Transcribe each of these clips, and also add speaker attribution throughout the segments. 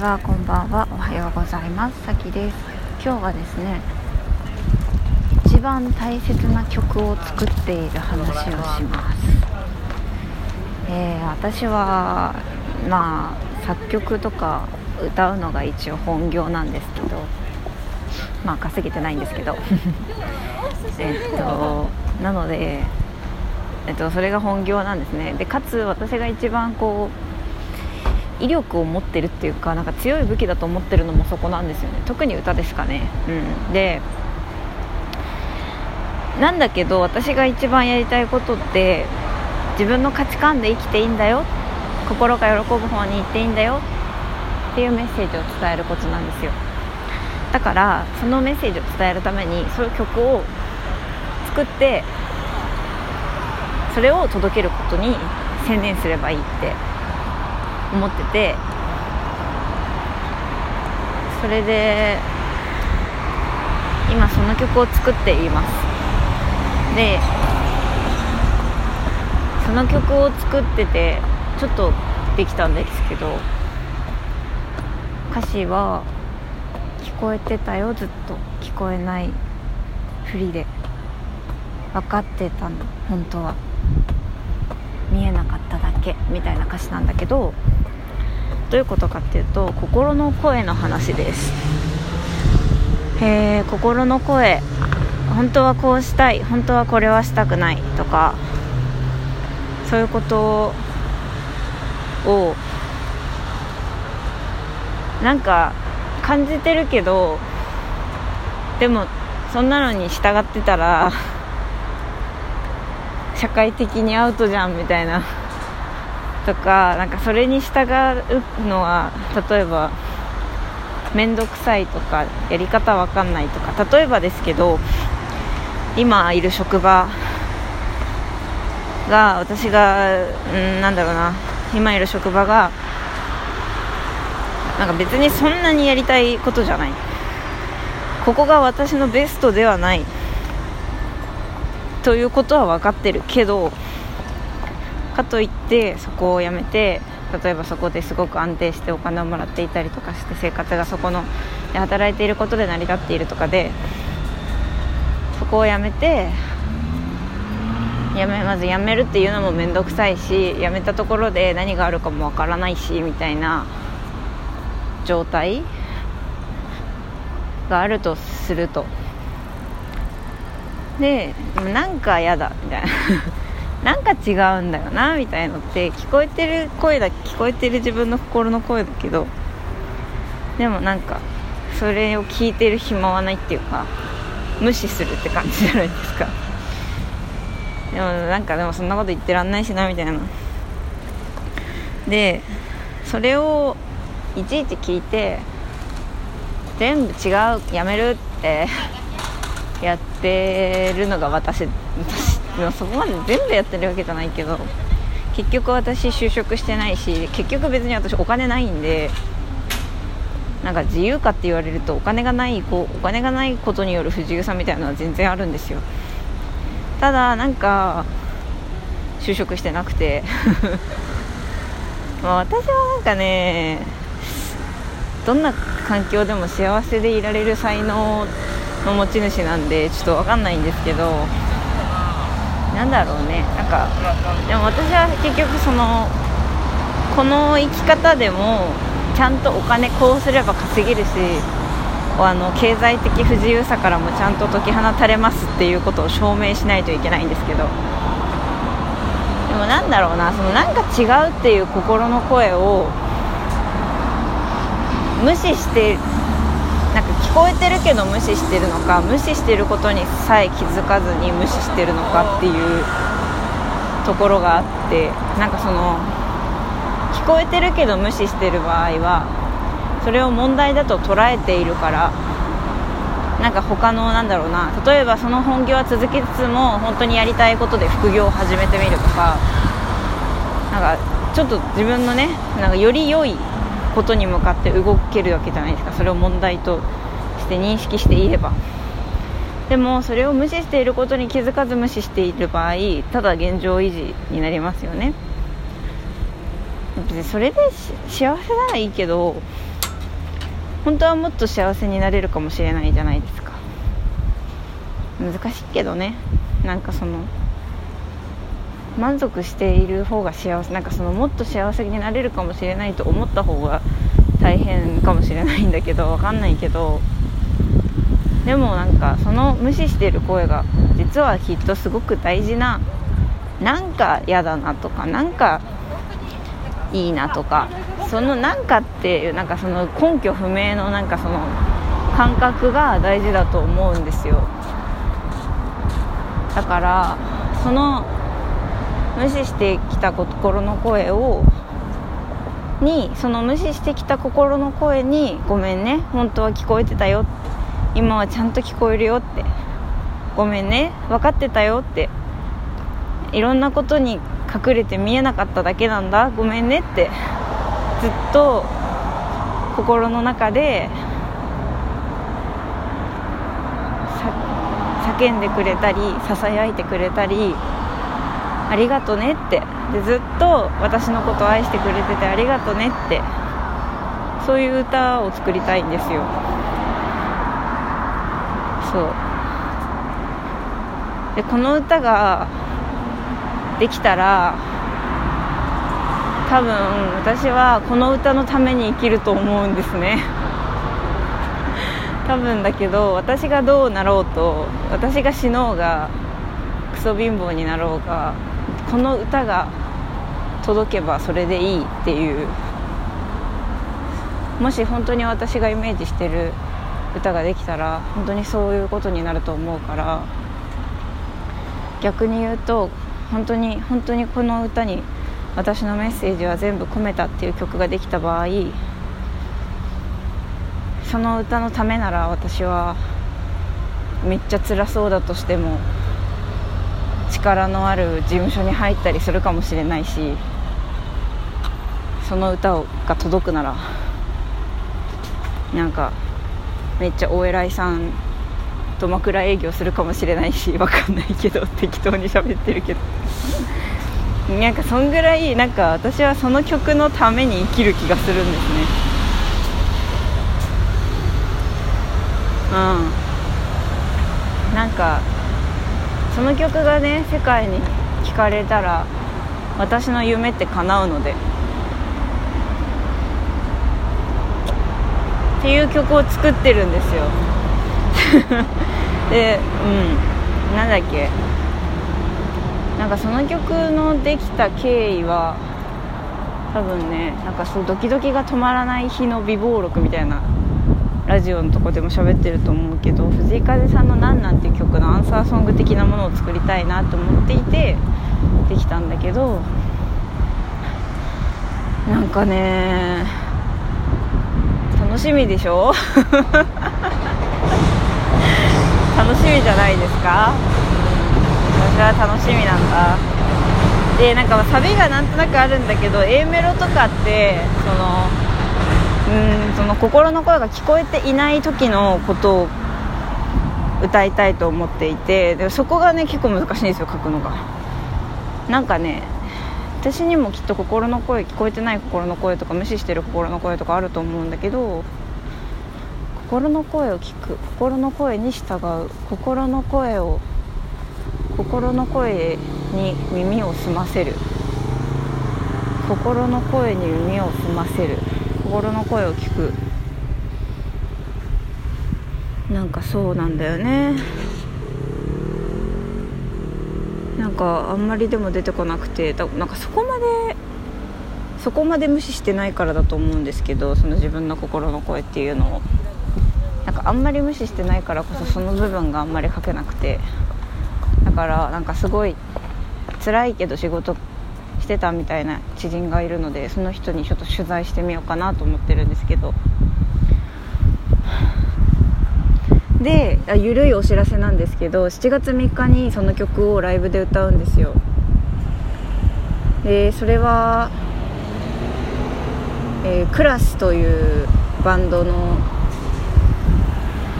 Speaker 1: はこんばんは。おはようございます。さきです。今日はですね一番大切な曲を作っている話をします、えー、私はまあ作曲とか歌うのが一応本業なんですけどまあ稼げてないんですけど。えっとなのでえっと、それが本業なんですね。でかつ私が一番こう威力を持ってるっていうかなんか強い武器だと思ってるのもそこなんですよね。特に歌ですかね、うん、でなんだけど私が一番やりたいことって自分の価値観で生きていいんだよ。心が喜ぶ方に行っていいんだよ。っていうメッセージを伝えることなんですよ。だからそのメッセージを伝えるためにそういう曲を作ってそれを届けることに専念すればいいって。思ってて。それで今その曲を作っています。でその曲を作っててちょっとできたんですけど歌詞は聞こえてたよずっと。聞こえないふりで。分かってたの本当は。見えなかっただけみたいな歌詞なんだけどどういうことかっていうと心の声の話です。えー、心の声。本当はこうしたい。本当はこれはしたくないとか。そういうことをなんか感じてるけどでもそんなのに従ってたら社会的にアウトじゃんみたいな。とかなんかそれに従うのは例えば面倒くさいとかやり方わかんないとか例えばですけど今いる職場が私がんなんだろうな今いる職場がなんか別にそんなにやりたいことじゃない。ここが私のベストではない。ということは分かってるけどかといってそこを辞めて例えばそこですごく安定してお金をもらっていたりとかして生活がそこので働いていることで成り立っているとかでそこを辞めてやめまず辞めるっていうのも面倒くさいし辞めたところで何があるかもわからないしみたいな状態があるとすると。でなんか嫌だみたいな。なんか違うんだよなみたいのって聞こえてる声だ聞こえてる自分の心の声だけどでもなんかそれを聞いてる暇はないっていうか無視するって感じじゃないですか。でもなんかでもそんなこと言ってらんないしなみたいな。でそれをいちいち聞いて全部違うやめるってやってるのが私私でもそこまで全部やってるわけじゃないけど結局私就職してないし結局別に私お金ないんでなんか自由かって言われるとお金がないこうお金がないことによる不自由さみたいなのは全然あるんですよ。ただなんか就職してなくて。まあ私はなんかねどんな環境でも幸せでいられる才能の持ち主なんでちょっと分かんないんですけどなんだろうね。なんかでも私は結局そのこの生き方でもちゃんとお金こうすれば稼げるしあの経済的不自由さからもちゃんと解き放たれますっていうことを証明しないといけないんですけど。でもなんだろうなそのなんか違うっていう心の声を無視してなんか聞こえてるけど無視してるのか無視してることにさえ気づかずに無視してるのかっていうところがあってなんかその聞こえてるけど無視してる場合はそれを問題だと捉えているからなんか他のなんだろうな例えばその本業は続きつつも本当にやりたいことで副業を始めてみるとかなんかちょっと自分のねなんかより良いことに向かって動けるわけじゃないですか。それを問題として認識していれば。でもそれを無視していることに気づかず無視している場合ただ現状維持になりますよね。別にそれで幸せならいいけど本当はもっと幸せになれるかもしれないじゃないですか。難しいけどね。なんかその満足している方が幸せなんかそのもっと幸せになれるかもしれないと思った方が大変かもしれないんだけど分かんないけどでもなんかその無視してる声が実はきっとすごく大事ななんか嫌だなとかなんかいいなとかそのなんかっていうなんかその根拠不明のなんかその感覚が大事だと思うんですよ。だからその無視してきた心の声をにその無視してきた心の声に「ごめんね本当は聞こえてたよ」今はちゃんと聞こえるよってごめんね分かってたよっていろんなことに隠れて見えなかっただけなんだごめんねってずっと心の中で叫んでくれたりささやいてくれたりありがとねって。でずっと私のこと愛してくれててありがとねって。そういう歌を作りたいんですよ。そう。でこの歌ができたら多分私はこの歌のために生きると思うんですね。多分だけど私がどうなろうと私が死のうがクソ貧乏になろうがこの歌が届けばそれでいいっていう。もし本当に私がイメージしてる歌ができたら本当にそういうことになると思うから。逆に言うと本当に本当にこの歌に私のメッセージは全部込めたっていう曲ができた場合その歌のためなら私はめっちゃ辛そうだとしても力のある事務所に入ったりするかもしれないしその歌をが届くならなんかめっちゃお偉いさんと枕営業するかもしれないし分かんないけど適当に喋ってるけど。なんかそんぐらいなんか私はその曲のために生きる気がするんですね。うん。なんかその曲がね世界に聞かれたら私の夢って叶うので。っていう曲を作ってるんですよ。でうん。なんだっけ。なんかその曲のできた経緯は多分ねなんかそうドキドキが止まらない日の美貌録みたいなラジオのとこでも喋ってると思うけど藤井風さんの「なんなん」ていう曲のアンサーソング的なものを作りたいなと思っていてできたんだけどなんかね楽しみでしょ？楽しみじゃないですか？私は楽しみなんだ。でなんかサビがなんとなくあるんだけど A メロとかってそのうんその心の声が聞こえていない時のことを歌いたいと思っていてでそこがね結構難しいんですよ書くのが。なんかね私にもきっと心の声聞こえてない心の声とか無視してる心の声とかあると思うんだけど心の声を聞く心の声に従う心の声を心の声に耳を澄ませる。心の声に耳を澄ませる。心の声を聞く。なんかそうなんだよね。なんかあんまりでも出てこなくてだなんかそこまでそこまで無視してないからだと思うんですけどその自分の心の声っていうのを。なんかあんまり無視してないからこそその部分があんまり書けなくて。だからなんかすごい辛いけど仕事してたみたいな知人がいるのでその人にちょっと取材してみようかなと思ってるんですけど。でゆるいお知らせなんですけど7月3日にその曲をライブで歌うんですよ。でそれは、えー、クラスというバンドの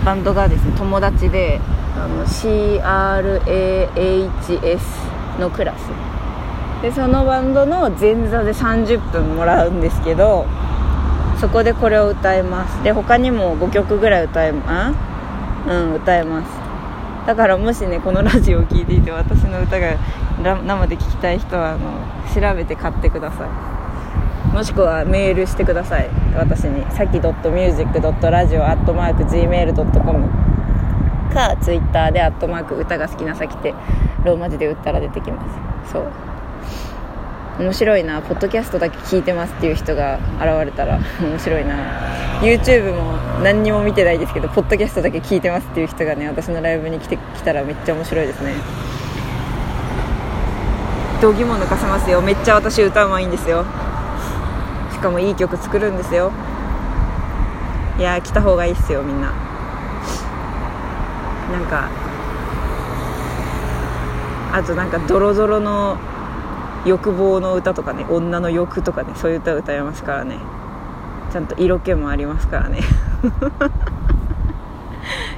Speaker 1: バンドがですね友達であの CRAHS のクラス。でそのバンドの前座で30分もらうんですけどそこでこれを歌います。で他にも5曲ぐらい歌えまうん歌えます。だからもしねこのラジオを聴いていて私の歌が生で聴きたい人はあの調べて買ってください。もしくはメールしてください。私に。さき .music.radio.gmail.com かツイッターで「アットマーク歌が好きなさき」ってローマ字で打ったら出てきます。そう。面白いなポッドキャストだけ聞いてますっていう人が現れたら面白いな。YouTube も何にも見てないですけどポッドキャストだけ聞いてますっていう人がね私のライブに来てきたらめっちゃ面白いですね。度肝抜かせますよ。めっちゃ私歌うまいんですよ。しかもいい曲作るんですよ。いや来た方がいいっすよみんな。なんかあとなんかドロドロの欲望の歌とかね女の欲とかねそういう歌歌いますからね。ちゃんと色気もありますからね。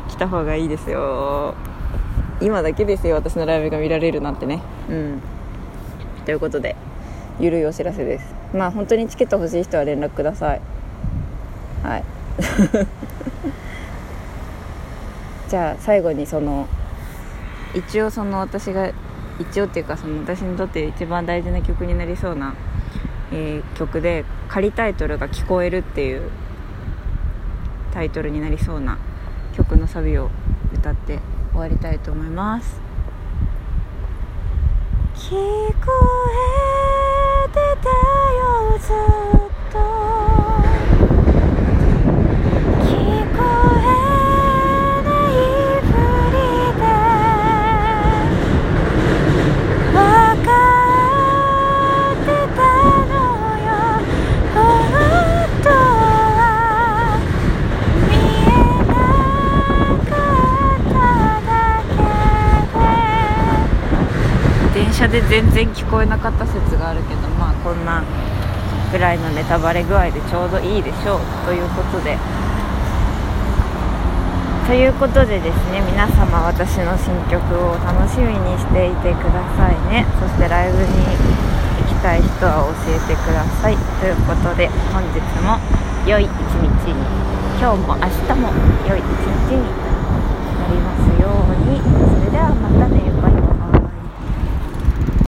Speaker 1: 来た方がいいですよ。今だけですよ私のライブが見られるなんてね。うん。ということでゆるいお知らせです。まあ本当にチケット欲しい人は連絡ください。はい。じゃあ最後にその一応その私が一応っていうかその私にとって一番大事な曲になりそうな、えー、曲で仮タイトルが「聞こえる」っていうタイトルになりそうな曲のサビを歌って終わりたいと思います。聞こえてたよ全然聞こえなかった説があるけどまあこんなぐらいのネタバレ具合でちょうどいいでしょうということで。ということでですね皆様私の新曲を楽しみにしていてくださいね。そしてライブに行きたい人は教えてください。ということで本日も良い一日に今日も明日も良い一日になりますように。それではまた。